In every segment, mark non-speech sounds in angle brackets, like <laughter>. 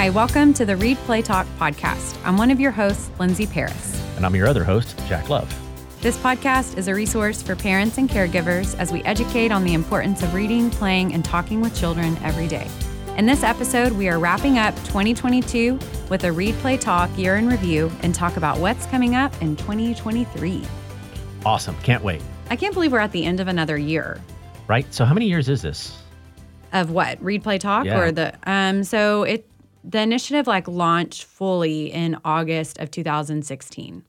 Hi, welcome to the Read Play Talk podcast. I'm one of your hosts, Lindsay Paris. And I'm your other host, Jack Love. This podcast is a resource for parents and caregivers as we educate on the importance of reading, playing, and talking with children every day. In this episode, we are wrapping up 2022 with a Read Play Talk year in review and talk about what's coming up in 2023. Awesome. Can't wait. I can't believe we're at the end of another year. Right? So, how many years is this? Of what? Read Play Talk Yeah. or the um so it the initiative like launched fully in August of 2016.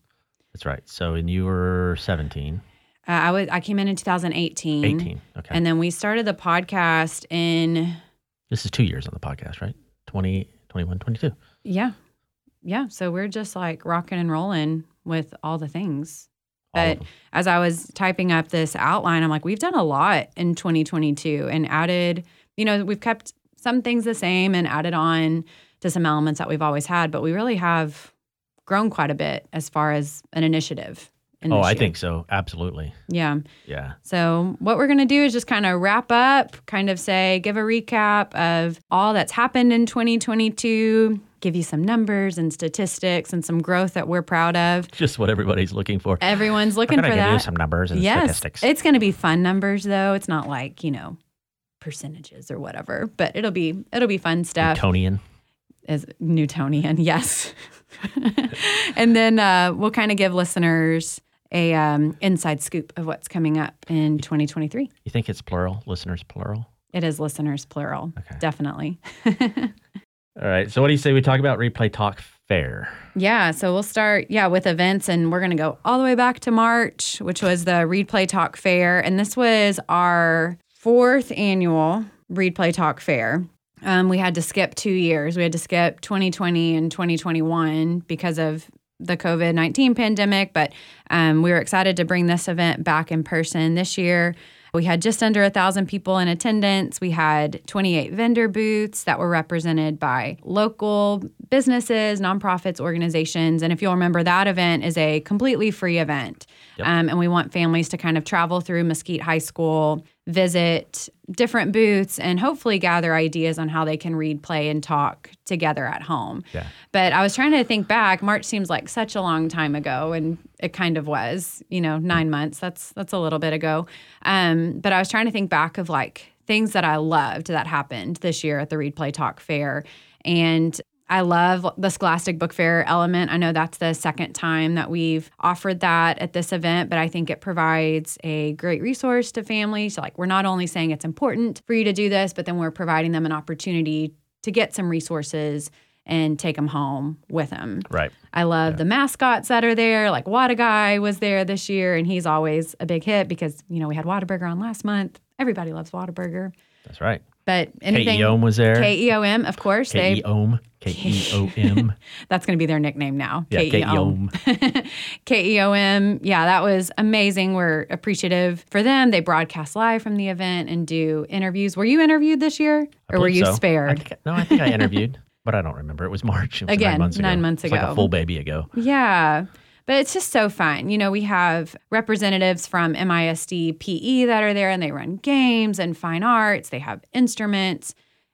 That's right. So, and you were 17, Uh, I was I came in in 2018. 18. Okay. And then we started the podcast in this is two years on the podcast, right? 20, 21, 22. yeah. Yeah, so we're just like rocking and rolling with all the things. All But as I was typing up this outline, I'm like, we've done a lot in 2022 and added, you know, we've kept some things the same and added on to some elements that we've always had, but we really have grown quite a bit as far as an initiative. In Oh, I year. think so. Absolutely. Yeah. Yeah. So, what we're going to do is just kind of wrap up, kind of say, give a recap of all that's happened in 2022, give you some numbers and statistics and some growth that we're proud of. Just what everybody's looking for. Everyone's looking for gonna give you that. some numbers and yes. statistics. It's going to be fun numbers though. It's not like, you know, percentages or whatever, but it'll be it'll be fun stuff. Newtonian. As Newtonian, <laughs> yes. <laughs> and then uh, we'll kind of give listeners a um, inside scoop of what's coming up in 2023. You think it's plural? Listeners, plural? It is listeners plural. Okay. Definitely. <laughs> All right. So, what do you say we talk about Read Play Talk Fair? yeah. So we'll start, yeah, with events and we're going to go all the way back to March, which was the Read Play Talk Fair. And this was our fourth annual Read Play Talk Fair. Um, we had to skip two years. We had to skip 2020 and 2021 because of the COVID 19 pandemic, but um, we were excited to bring this event back in person this year. We had just under a thousand people in attendance. We had 28 vendor booths that were represented by local businesses, nonprofits, organizations. And if you'll remember, that event is a completely free event. Yep. Um, and we want families to kind of travel through Mesquite High School, visit different booths, and hopefully gather ideas on how they can read, play, and talk together at home. Yeah. But I was trying to think back. March seems like such a long time ago, and it kind of was. You know, nine months. That's that's a little bit ago. Um, but I was trying to think back of like things that I loved that happened this year at the Read Play Talk Fair, and I love the Scholastic Book Fair element. I know that's the second time that we've offered that at this event, but I think it provides a great resource to families. Like, we're not only saying it's important for you to do this, but then we're providing them an opportunity to get some resources and take them home with them. Right. I love the mascots that are there. Like Whataguy was there this year, and he's always a big hit because you know we had Whataburger on last month. Everybody loves Whataburger, That's right. But anything KEOM was there. K E O M, of course. KEOM. K E O M. <laughs> that's going to be their nickname now. Yeah, KEOM. KEOM. <laughs> Yeah, that was amazing. We're appreciative for them. They broadcast live from the event and do interviews. Were you interviewed this year, or were you so. I spared? think, no, I think I interviewed, but I don't remember. It was March. It was Again, nine months ago. nine months It's like a full baby ago. Yeah. But it's just so fun. You know, we have representatives from MISD PE that are there and they run games and fine arts, they have instruments,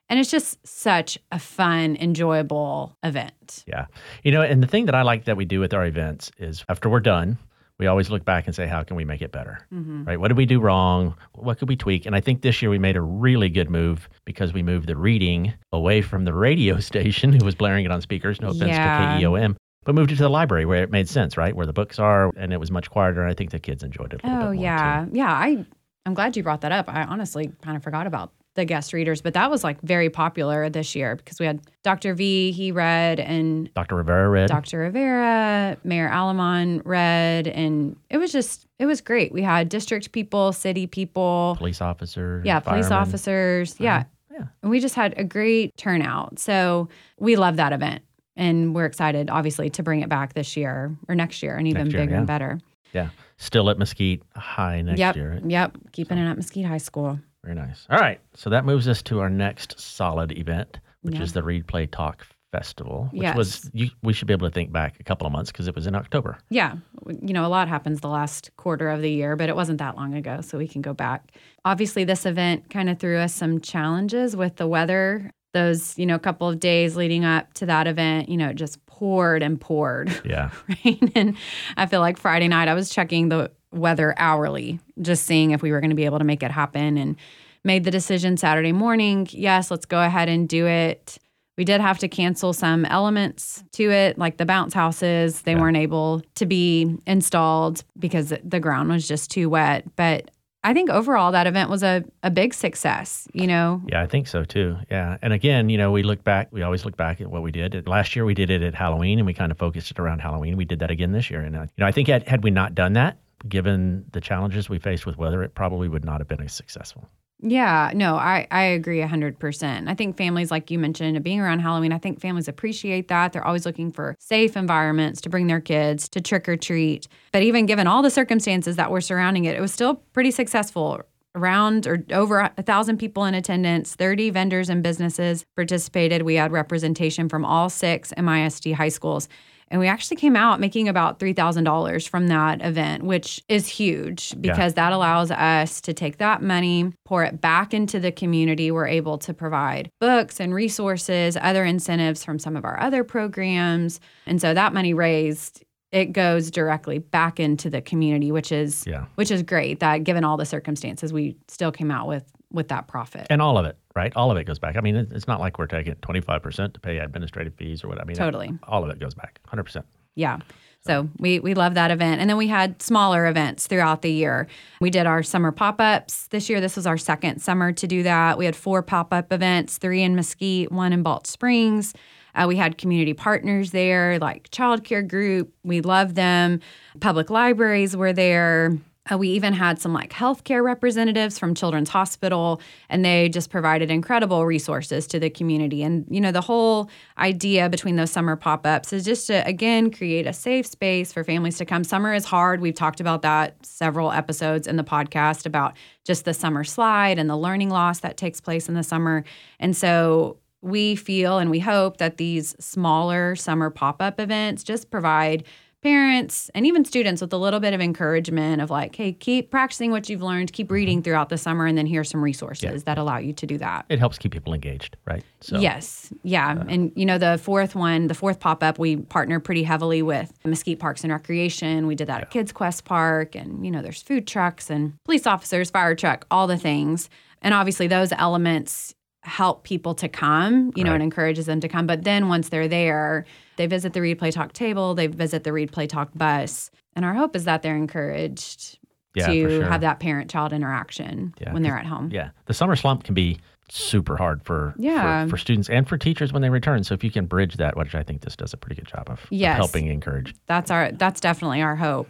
and it's just such a fun, enjoyable event. Yeah. You know, and the thing that I like that we do with our events is after we're done, we always look back and say, how can we make it better? Mm-hmm. Right? What did we do wrong? What could we tweak? And I think this year we made a really good move because we moved the reading away from the radio <laughs> station who was blaring it on speakers. No offense Yeah. to KEOM. But moved it to the library where it made sense, right? Where the books are, and it was much quieter. And I think the kids enjoyed it. A little Oh yeah. Too. Yeah. I I'm glad you brought that up. I honestly kind of forgot about the guest readers, but that was like very popular this year because we had Dr. V, he read, and Dr. Rivera read. Dr. Rivera, Mayor Alemán read, and it was just, it was great. We had district people, city people, police officers. yeah, police firemen. officers. Yeah. Uh-huh. yeah. And we just had a great turnout. So we love that event. And we're excited, obviously, to bring it back this year or next year and even year, bigger yeah. and better. Yeah. Still at Mesquite High next yep. year. Yep. Keeping it at Mesquite High School. Very nice. All right. So that moves us to our next solid event, which Yeah. is the Read Play Talk Festival, which Yes. was you, we should be able to think back a couple of months because it was in October. Yeah. You know, a lot happens the last quarter of the year, but it wasn't that long ago. So we can go back. Obviously, this event kind of threw us some challenges with the weather. Those, you know, couple of days leading up to that event, you know, it just poured and poured <laughs> Yeah. rain. And I feel like Friday night I was checking the weather hourly, just seeing if we were going to be able to make it happen and made the decision Saturday morning. Yes, let's go ahead and do it. We did have to cancel some elements to it, like the bounce houses. They Yeah. weren't able to be installed because the ground was just too wet. But I think overall that event was a, a big success, you know? Yeah, I think so too. Yeah. And again, you know, we look back, we always look back at what we did. Last year we did it at Halloween and we kind of focused it around Halloween. We did that again this year. And, uh, you know, I think had, had we not done that, given the challenges we faced with weather, it probably would not have been as successful. Yeah, no, I, I agree 100%. I think families, like you mentioned, being around Halloween, I think families appreciate that. They're always looking for safe environments to bring their kids to trick or treat. But even given all the circumstances that were surrounding it, it was still pretty successful. Around or over a thousand people in attendance, 30 vendors and businesses participated. We had representation from all six MISD high schools. And we actually came out making about $3,000 from that event, which is huge because that allows us to take that money, pour it back into the community. We're able to provide books and resources, other incentives from some of our other programs. And so that money raised it goes directly back into the community which is Yeah. which is great that given all the circumstances we still came out with with that profit And all of it, right? All of it goes back. I mean, it's not like we're taking 25% to pay administrative fees or what. I mean, Totally. all of it goes back 100%. Yeah. So we we love that event. And then we had smaller events throughout the year. We did our summer pop-ups this year. This was our second summer to do that. We had four pop-up events, three in Mesquite, one in Balch Springs. Uh, we had community partners there, like Child Care Group. We love them. Public libraries were there. Uh, we even had some like healthcare representatives from Children's Hospital, and they just provided incredible resources to the community. And, you know, the whole idea between those summer pop ups is just to, again, create a safe space for families to come. Summer is hard. We've talked about that several episodes in the podcast about just the summer slide and the learning loss that takes place in the summer. And so, we feel and we hope that these smaller summer pop up events just provide parents and even students with a little bit of encouragement of like, hey, keep practicing what you've learned, keep mm-hmm. reading throughout the summer, and then here's some resources Yeah. that allow you to do that. It helps keep people engaged, right? So, Yes. Yeah. Uh, and, you know, the fourth one, the fourth pop up, we partner pretty heavily with Mesquite Parks and Recreation. We did that at Kids Quest Park. And, you know, there's food trucks and police officers, fire truck, all the things. And obviously, those elements help people to come, you know, and encourages them to come. But then once they're there, they visit the Read Play Talk table, they visit the Read Play Talk bus. And our hope is that they're encouraged Yeah, to sure. have that parent child interaction Yeah, when they're at home. Yeah. The summer slump can be super hard for, Yeah. for for students and for teachers when they return. So if you can bridge that, which I think this does a pretty good job of, of Yes. helping encourage. that's our that's definitely our hope.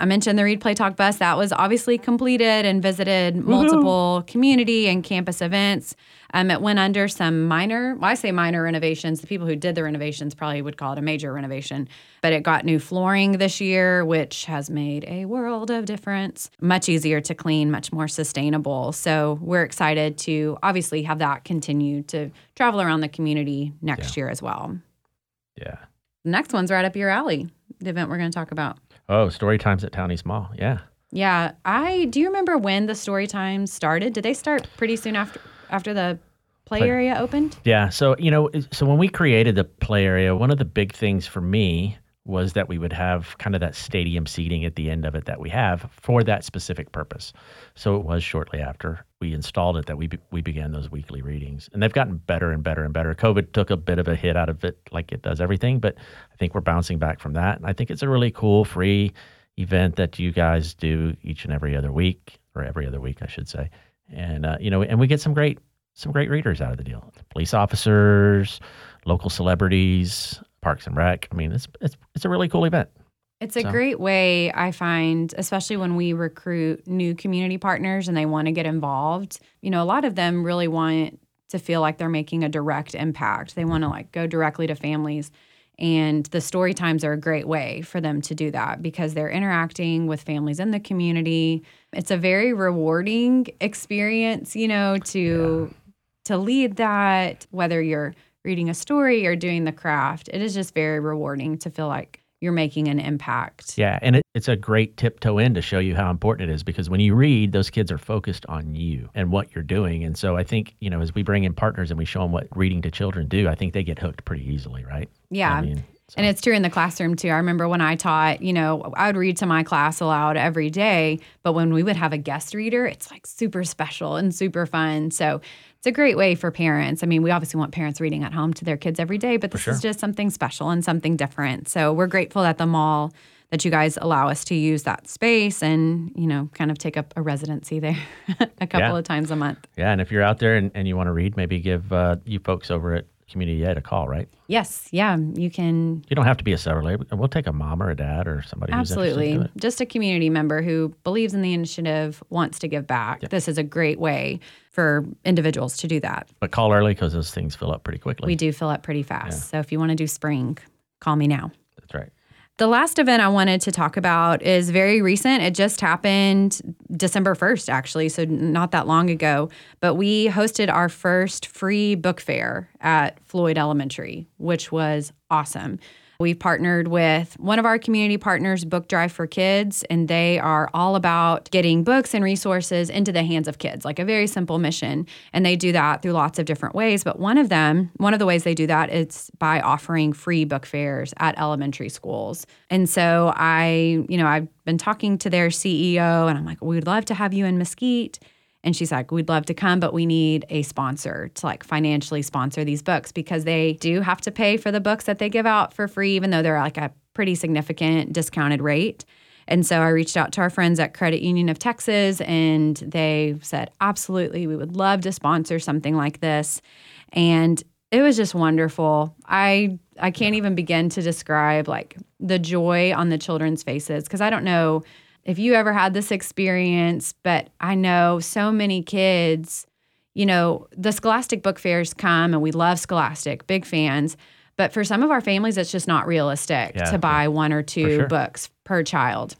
I mentioned the Read Play Talk bus that was obviously completed and visited multiple community and campus events. Um, it went under some minor, well, I say minor renovations. The people who did the renovations probably would call it a major renovation, but it got new flooring this year, which has made a world of difference. Much easier to clean, much more sustainable. So we're excited to obviously have that continue to travel around the community next year as well. Yeah. The next one's right up your alley, the event we're going to talk about. Oh, story times at Town East Mall. Yeah. Yeah, I do you remember when the story time started? Did they start pretty soon after after the Play- area opened? Yeah. So, you know, so when we created the play area, one of the big things for me was that we would have kind of that stadium seating at the end of it that we have for that specific purpose. So it was shortly after we installed it that we be, we began those weekly readings. And they've gotten better and better and better. COVID took a bit of a hit out of it like it does everything, but I think we're bouncing back from that. And I think it's a really cool free event that you guys do each and every other week or every other week, I should say. And uh, you know, and we get some great some great readers out of the deal. Police officers, local celebrities, Parks and Rec. I mean, it's it's it's a really cool event. It's a So- great way I find, especially when we recruit new community partners and they want to get involved. You know, a lot of them really want to feel like they're making a direct impact. They want to like go directly to families. And the story times are a great way for them to do that because they're interacting with families in the community. It's a very rewarding experience, you know, to to lead that whether you're reading a story or doing the craft. It is just very rewarding to feel like you're making an impact. Yeah, and it, it's a great tiptoe in to show you how important it is because when you read, those kids are focused on you and what you're doing. And so I think, you know, as we bring in partners and we show them what reading to children do, I think they get hooked pretty easily, right? Yeah. I mean, so- And it's true in the classroom too. I remember when I taught, you know, I would read to my class aloud every day, but when we would have a guest reader, it's like super special and super fun. So it's a great way for parents. I mean, we obviously want parents reading at home to their kids every day, but this sure. is just something special and something different. So we're grateful that the mall that you guys allow us to use that space and, you know, kind of take up a residency there <laughs> a couple Yeah. of times a month. yeah, and if you're out there and, and you want to read, maybe give uh, you folks over at Community Ed a call, right? Yes, yeah, you can You don't have to be a seller labor. Eh, we'll take a mom or a dad or somebody who's Absolutely. Just a community member who believes in the initiative, wants to give back. This is a great way for individuals to do that. But call early because those things fill up pretty quickly. We do fill up pretty fast. So if you want to do spring, call me now. That's right. The last event I wanted to talk about is very recent. It just happened December 1st, actually, so not that long ago. But we hosted our first free book fair at Floyd Elementary, which was awesome. We partnered with one of our community partners, Book Drive for Kids, and they are all about getting books and resources into the hands of kids, like a very simple mission. And they do that through lots of different ways. But one of them, one of the ways they do that is by offering free book fairs at elementary schools. And so I, you know, I've been talking to their CEO and I'm like, we'd love to have you in Mesquite. And she's like, we'd love to come, but we need a sponsor to like financially sponsor these books because they do have to pay for the books that they give out for free, even though they're like a pretty significant discounted rate. And so I reached out to our friends at Credit Union of Texas and they said, absolutely, we would love to sponsor something like this. And it was just wonderful. I I can't even begin to describe like the joy on the children's faces because I don't know if you ever had this experience, but I know so many kids, you know, the Scholastic book fairs come and we love Scholastic, big fans. But for some of our families, it's just not realistic Yeah, to buy one or two sure. books per child.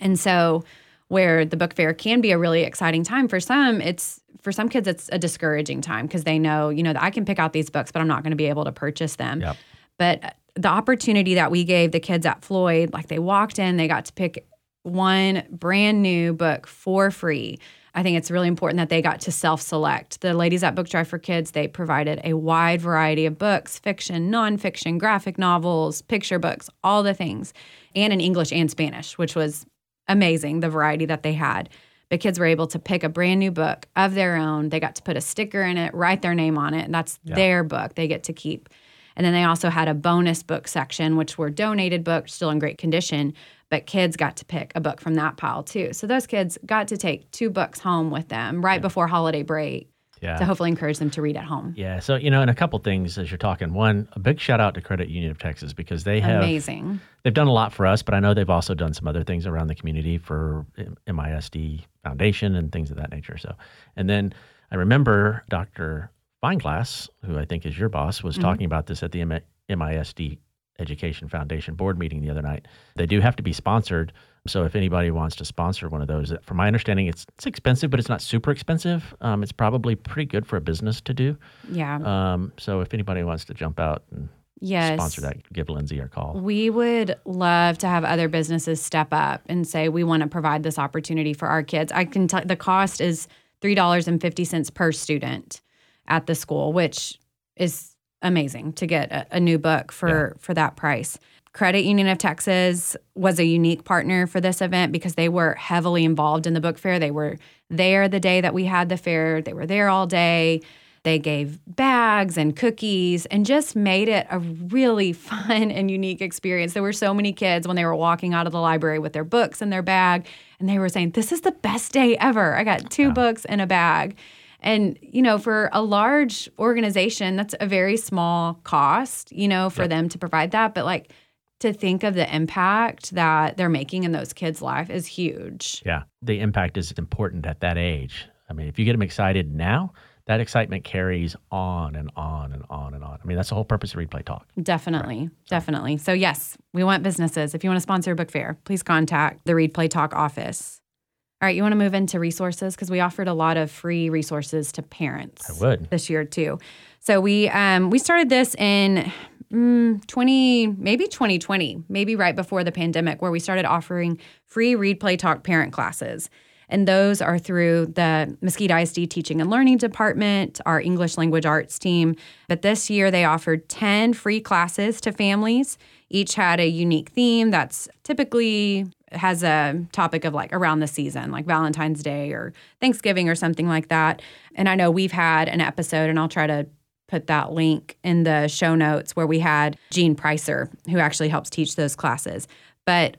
And so, where the book fair can be a really exciting time for some, it's for some kids, it's a discouraging time because they know, you know, that I can pick out these books, but I'm not going to be able to purchase them. Yep. But the opportunity that we gave the kids at Floyd, like they walked in, they got to pick one brand new book for free. I think it's really important that they got to self select. The ladies at Book Drive for Kids, they provided a wide variety of books fiction, nonfiction, graphic novels, picture books, all the things, and in English and Spanish, which was amazing, the variety that they had. The kids were able to pick a brand new book of their own. They got to put a sticker in it, write their name on it, and that's their book they get to keep. And then they also had a bonus book section, which were donated books, still in great condition, but kids got to pick a book from that pile too. So those kids got to take two books home with them right before holiday break Yeah. to hopefully encourage them to read at home. Yeah. So, you know, and a couple things as you're talking. One, a big shout out to Credit Union of Texas because they have Amazing. they've done a lot for us, but I know they've also done some other things around the community for MISD Foundation and things of that nature. So, and then I remember Dr. Feinglass, who I think is your boss, was mm-hmm. talking about this at the MISD Education Foundation board meeting the other night. They do have to be sponsored. So if anybody wants to sponsor one of those, from my understanding, it's it's expensive, but it's not super expensive. Um, it's probably pretty good for a business to do. Yeah. Um, so if anybody wants to jump out and yes. sponsor that, give Lindsay a call. We would love to have other businesses step up and say we want to provide this opportunity for our kids. I can tell the cost is three dollars and fifty cents per student at the school, which is amazing to get a, a new book for for that price. Credit Union of Texas was a unique partner for this event because they were heavily involved in the book fair. They were there the day that we had the fair. They were there all day. They gave bags and cookies and just made it a really <laughs> fun and unique experience. There were so many kids when they were walking out of the library with their books in their bag, and they were saying, This is the best day ever. I got two books in a bag. And, you know, for a large organization, that's a very small cost, you know, for them to provide that. But like to think of the impact that they're making in those kids' life is huge. Yeah, the impact is important at that age. I mean, if you get them excited now, that excitement carries on and on and on and on. I mean, that's the whole purpose of Read Play Talk. Definitely. Definitely. So, yes, we want businesses. If you want to sponsor a book fair, please contact the Read Play Talk office. All right, you want to move into resources because we offered a lot of free resources to parents I would. this year too. So we um, we started this in mm, 20, maybe 2020, maybe right before the pandemic, where we started offering free Read Play Talk parent classes. And those are through the Mesquite ISD Teaching and Learning Department, our English Language Arts team. But this year they offered 10 free classes to families. Each had a unique theme that's typically has a topic of like around the season, like Valentine's Day or Thanksgiving or something like that. And I know we've had an episode, and I'll try to put that link in the show notes where we had Jean Pricer, who actually helps teach those classes. But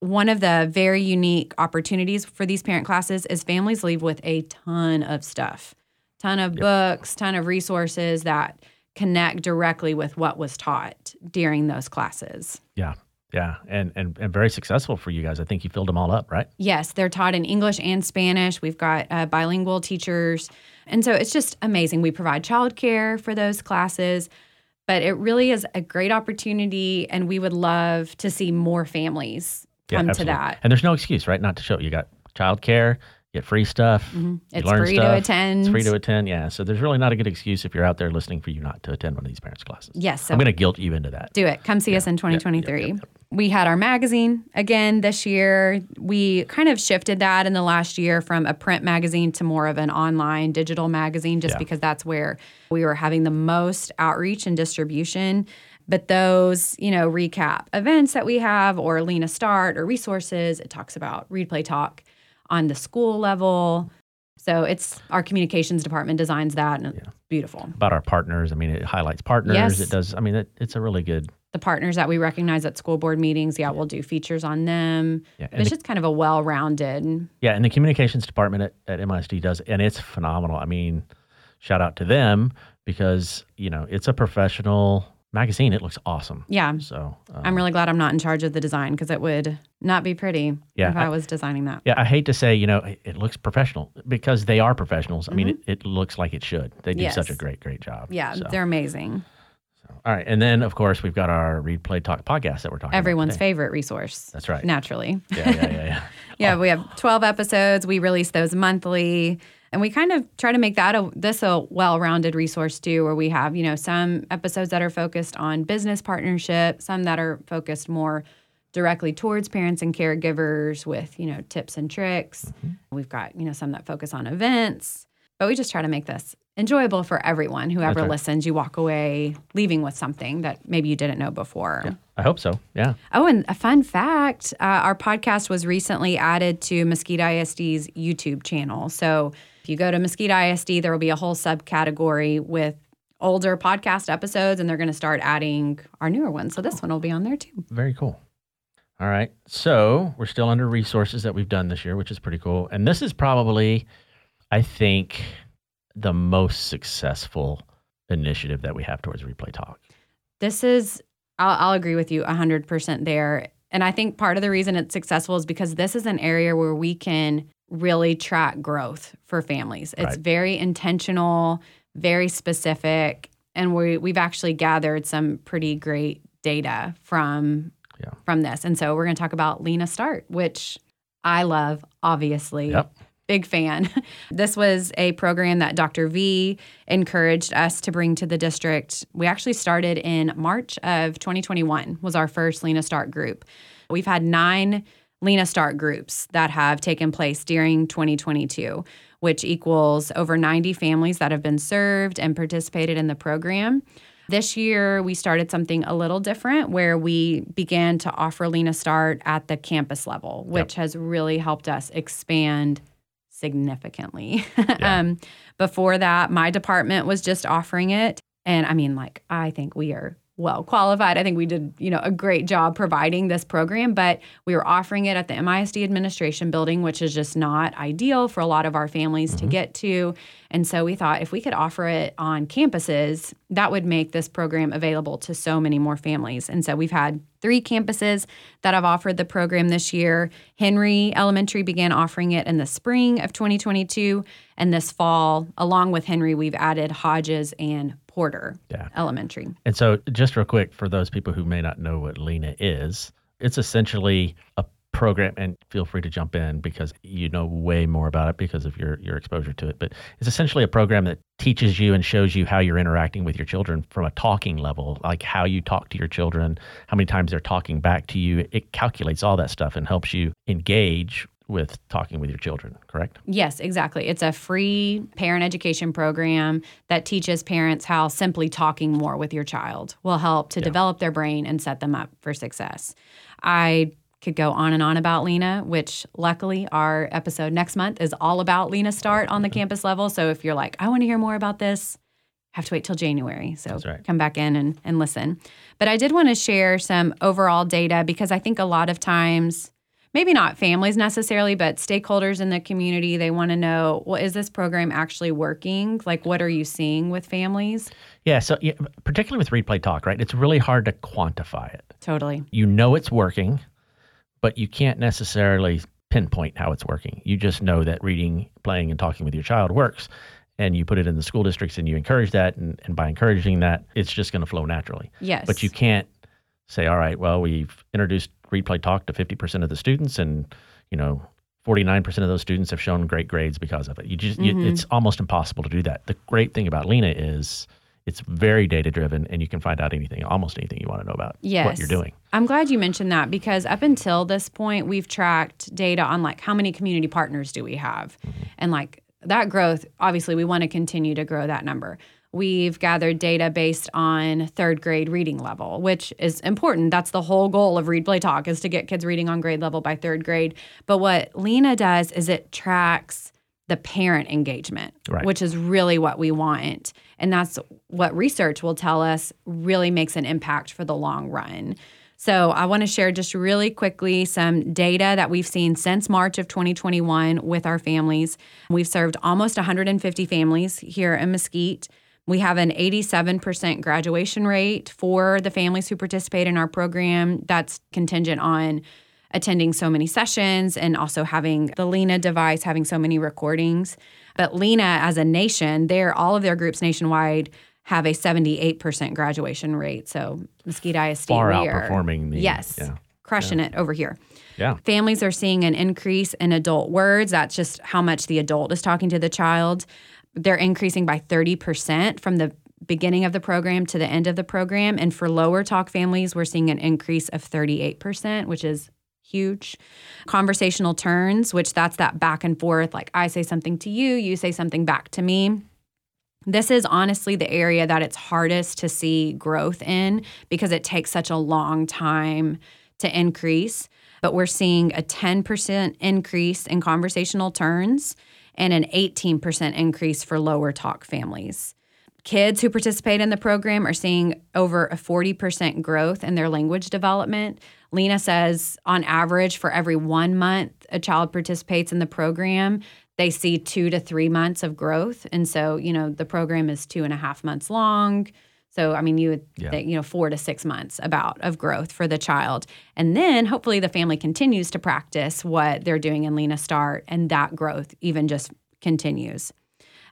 one of the very unique opportunities for these parent classes is families leave with a ton of stuff, ton of yep. books, ton of resources that connect directly with what was taught during those classes. Yeah. Yeah, and, and and very successful for you guys. I think you filled them all up, right? Yes, they're taught in English and Spanish. We've got uh, bilingual teachers, and so it's just amazing. We provide childcare for those classes, but it really is a great opportunity, and we would love to see more families yeah, come absolutely. to that. And there's no excuse, right? Not to show you got childcare, get free stuff. Mm-hmm. It's free stuff. to attend. It's free to attend. Yeah. So there's really not a good excuse if you're out there listening for you not to attend one of these parents' classes. Yes. So I'm going to guilt you into that. Do it. Come see yeah. us in 2023. Yeah. We had our magazine again this year. We kind of shifted that in the last year from a print magazine to more of an online digital magazine just because that's where we were having the most outreach and distribution. But those, you know, recap events that we have or Lena Start or resources. It talks about Read Play Talk on the school level. So it's our communications department designs that and yeah. it's beautiful. About our partners. I mean, it highlights partners. Yes. It does. I mean, it, it's a really good. The partners that we recognize at school board meetings, yeah, yeah. we'll do features on them. Yeah, it's the, just kind of a well rounded. Yeah, and the communications department at, at MISD does, and it's phenomenal. I mean, shout out to them because, you know, it's a professional magazine. It looks awesome. Yeah. So um, I'm really glad I'm not in charge of the design because it would not be pretty yeah, if I, I, was designing that. Yeah, I hate to say, you know, it looks professional because they are professionals. Mm-hmm. I mean, mm-hmm. it, it, looks like it should. They do yes. such a great, great job. Yeah, so. they're amazing. So, all right. And then, of course, we've got our Read Play Talk podcast that we're talking about Everyone's favorite resource. That's right. Naturally. Yeah, yeah, yeah. Yeah, <laughs> yeah oh. we have 12 episodes. We release those monthly and we kind of try to make that a this a well-rounded resource too where we have you know some episodes that are focused on business partnership some that are focused more directly towards parents and caregivers with you know tips and tricks. Mm-hmm. we've got you know some that focus on events. But we just try to make this enjoyable for everyone whoever right. listens. You walk away leaving with something that maybe you didn't know before. Yeah, i hope so. Yeah. Oh and a fun fact uh, our podcast was recently added to mesquite isd's youtube channel. So if you go to Mesquite ISD, there will be a whole subcategory with older podcast episodes, and they're going to start adding our newer ones. So this one will be on there too. Very cool. All right. So we're still under resources that we've done this year, which is pretty cool. And this is probably, I think, the most successful initiative that we have towards Read Play Talk. This is, I'll, I'll agree with you 100% there. And I think part of the reason it's successful is because this is an area where we can really track growth for families. It's right. very intentional, very specific, and we we've actually gathered some pretty great data from yeah. from this. And so we're going to talk about Lena Start, which I love, obviously. Yep. Big fan. <laughs> this was a program that Dr. V encouraged us to bring to the district. We actually started in March of 2021 was our first Lena Start group. We've had 9 Lena Start groups that have taken place during 2022, which equals over 90 families that have been served and participated in the program. This year, we started something a little different where we began to offer Lena Start at the campus level, which yep. has really helped us expand significantly. <laughs> Yeah. um, before that, my department was just offering it. And I mean, like, I think we are well qualified. I think we did, you know, a great job providing this program, but we were offering it at the MISD administration building, which is just not ideal for a lot of our families mm-hmm. to get to. And so we thought if we could offer it on campuses, that would make this program available to so many more families. And so we've had three campuses that have offered the program this year. Henry Elementary began offering it in the spring of 2022. And this fall, along with Henry, we've added Hodges and Porter yeah. Elementary. And so, just real quick, for those people who may not know what Lena is, it's essentially a program, and feel free to jump in because you know way more about it because of your your exposure to it. But it's essentially a program that teaches you and shows you how you're interacting with your children from a talking level, like how you talk to your children, how many times they're talking back to you. It calculates all that stuff and helps you engage with talking with your children, correct? Yes, exactly. It's a free parent education program that teaches parents how simply talking more with your child will help to yeah. develop their brain and set them up for success. I could go on and on about Lena, which luckily our episode next month is all about Lena Start on the mm-hmm. campus level. So if you're like, I want to hear more about this, have to wait till January. So right. come back in and, and listen. But I did want to share some overall data because I think a lot of times maybe not families necessarily, but stakeholders in the community, they want to know, well, is this program actually working? Like, what are you seeing with families? Yeah. So, yeah, particularly with Read Play Talk, right? It's really hard to quantify it. Totally. You know it's working, but you can't necessarily pinpoint how it's working. You just know that reading, playing, and talking with your child works. And you put it in the school districts and you encourage that. And, and by encouraging that, it's just going to flow naturally. Yes. But you can't say, all right, well, we've introduced Read Play Talk to 50% of the students, and you know, 49% of those students have shown great grades because of it. You just, mm-hmm. you, it's almost impossible to do that. The great thing about Lena is it's very data driven and you can find out anything, almost anything you want to know about yes. what you're doing. I'm glad you mentioned that because up until this point, we've tracked data on like how many community partners do we have? Mm-hmm. And like that growth, obviously, we want to continue to grow that number. We've gathered data based on third grade reading level, which is important. That's the whole goal of Read Play Talk is to get kids reading on grade level by third grade. But what Lena does is it tracks the parent engagement, right. which is really what we want. And that's what research will tell us really makes an impact for the long run. So, I want to share just really quickly some data that we've seen since March of 2021 with our families. We've served almost 150 families here in Mesquite. We have an 87% graduation rate for the families who participate in our program. That's contingent on attending so many sessions and also having the Lena device, having so many recordings. But Lena, as a nation, they're all of their groups nationwide have a 78% graduation rate. So Mesquite ISD, far outperforming the yes, yeah. crushing yeah. it over here. Yeah. Families are seeing an increase in adult words. That's just how much the adult is talking to the child they're increasing by 30% from the beginning of the program to the end of the program. And for lower talk families, we're seeing an increase of 38%, which is huge. Conversational turns, which that's that back and forth, like I say something to you, you say something back to me. This is honestly the area that it's hardest to see growth in because it takes such a long time to increase. But we're seeing a 10% increase in conversational turns and an 18% increase for lower talk families. Kids who participate in the program are seeing over a 40% growth in their language development. Lena says, on average, for every one month a child participates in the program, they see two to three months of growth. And so, you know, the program is two and a half months long. So, I mean, you would yeah. think, you know, four to six months about of growth for the child. And then hopefully the family continues to practice what they're doing in Lena Start, and that growth even just continues.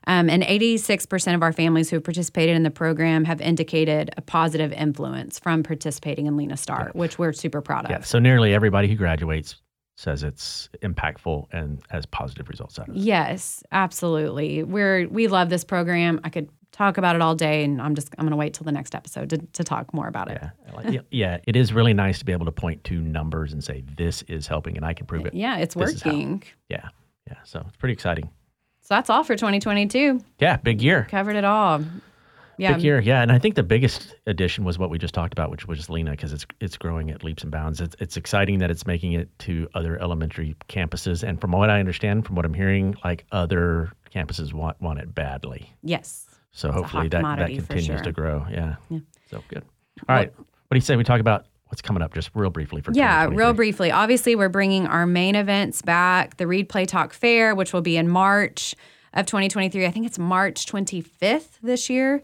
Um, and 86% of our families who have participated in the program have indicated a positive influence from participating in Lena Start, yeah. which we're super proud of. Yeah, so nearly everybody who graduates says it's impactful and has positive results out of it. Yes, absolutely. We're we love this program. I could talk about it all day, and I'm just I'm going to wait till the next episode to, to talk more about it. Yeah, yeah, it is really nice to be able to point to numbers and say this is helping, and I can prove it. Yeah, it's this working. Yeah, yeah. So it's pretty exciting. So that's all for 2022. Yeah, big year. Covered it all. Yeah. Big year, yeah, and I think the biggest addition was what we just talked about, which was Lena, because it's it's growing at leaps and bounds. It's, it's exciting that it's making it to other elementary campuses, and from what I understand, from what I'm hearing, like other campuses want want it badly. Yes. So hopefully that, that continues sure. to grow. Yeah. yeah. So good. All right. What do you say we talk about what's coming up just real briefly for yeah real briefly obviously we're bringing our main events back the read play talk fair which will be in march of 2023 i think it's march 25th this year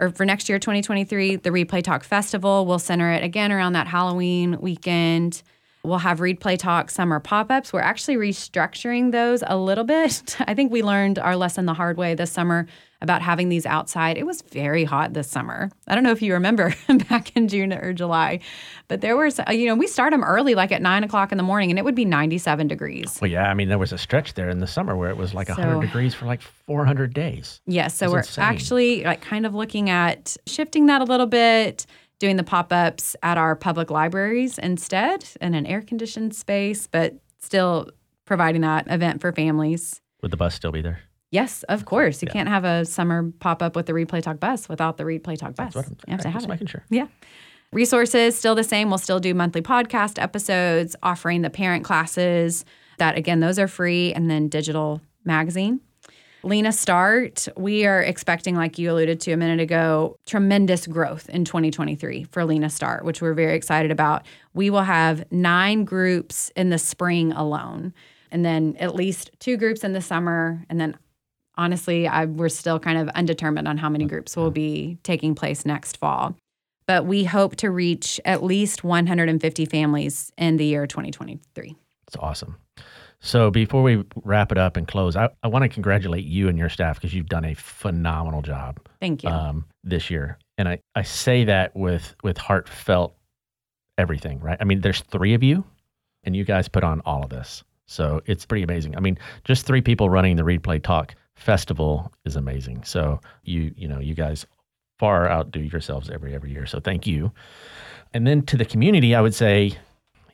or for next year 2023 the read play talk festival will center it again around that halloween weekend We'll have Read Play Talk summer pop ups. We're actually restructuring those a little bit. <laughs> I think we learned our lesson the hard way this summer about having these outside. It was very hot this summer. I don't know if you remember <laughs> back in June or July, but there was, you know, we start them early, like at nine o'clock in the morning, and it would be 97 degrees. Well, yeah, I mean, there was a stretch there in the summer where it was like 100 degrees for like 400 days. Yes, so we're insane. actually like kind of looking at shifting that a little bit, doing the pop-ups at our public libraries instead in an air-conditioned space, but still providing that event for families. Would the bus still be there? Yes, of course. You Yeah. can't have a summer pop-up with the Read Play Talk bus without the Read Play Talk bus. That's what I'm you have to have just it. making sure. Yeah. Resources still the same. We'll still do monthly podcast episodes, offering the parent classes that again, those are free, and then digital magazine. Lena Start, we are expecting, like you alluded to a minute ago, tremendous growth in 2023 for Lena Start, which we're very excited about. We will have nine groups in the spring alone, and then at least two groups in the summer. And then honestly, I, we're still kind of undetermined on how many groups will be taking place next fall but we hope to reach at least 150 families in the year 2023. It's awesome. So before we wrap it up and close, I, I want to congratulate you and your staff because you've done a phenomenal job Thank you. um, this year. And I, I say that with with heartfelt everything, right? I mean, there's three of you, and you guys put on all of this. So it's pretty amazing. I mean, just three people running the Read Play Talk Festival is amazing. So you you know you guys far outdo yourselves every every year. So thank you. And then to the community, I would say,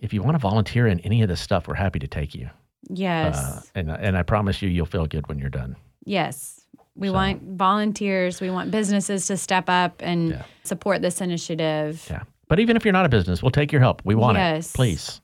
if you want to volunteer in any of this stuff, we're happy to take you. Yes. Uh, and and I promise you, you'll feel good when you're done. yes. We so- want volunteers, we want businesses to step up and Yeah. support this initiative. Yeah. But even if you're not a business, we'll take your help. We want Yes. it. Please.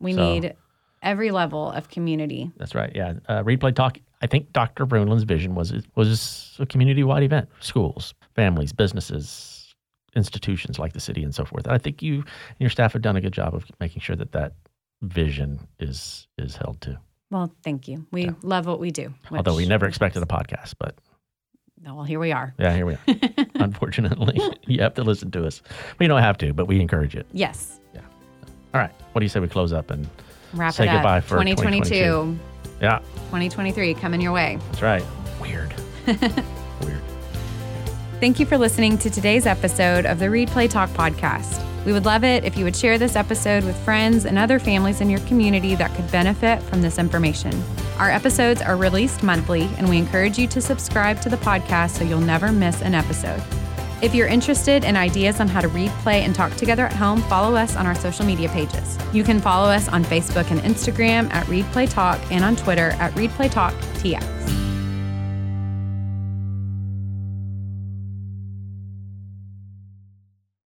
We So- need every level of community. That's right. Yeah. Uh, Read Play Talk. I think Dr. Vroonland's vision was was a community wide event. Schools, families, businesses, institutions like the city and so forth. I think you and your staff have done a good job of making sure that that vision is is held to. Well, thank you. We Yeah. love what we do. Although we never expected a podcast, but No, well, here we are. yeah, here we are. <laughs> Unfortunately, <laughs> you have to listen to us. We don't have to, but we encourage it. Yes. Yeah. All right. What do you say we close up and Wrap Say it up. goodbye for 2022, 2022. yeah, 2023 coming your way. that's right. Weird. <laughs> Weird. Thank you for listening to today's episode of the Read Play Talk podcast. We would love it if you would share this episode with friends and other families in your community that could benefit from this information. Our episodes are released monthly, and we encourage you to subscribe to the podcast so you'll never miss an episode. If you're interested in ideas on how to read, play, and talk together at home, follow us on our social media pages. You can follow us on Facebook and Instagram at Read Play Talk and on Twitter at Read Play Talk TX.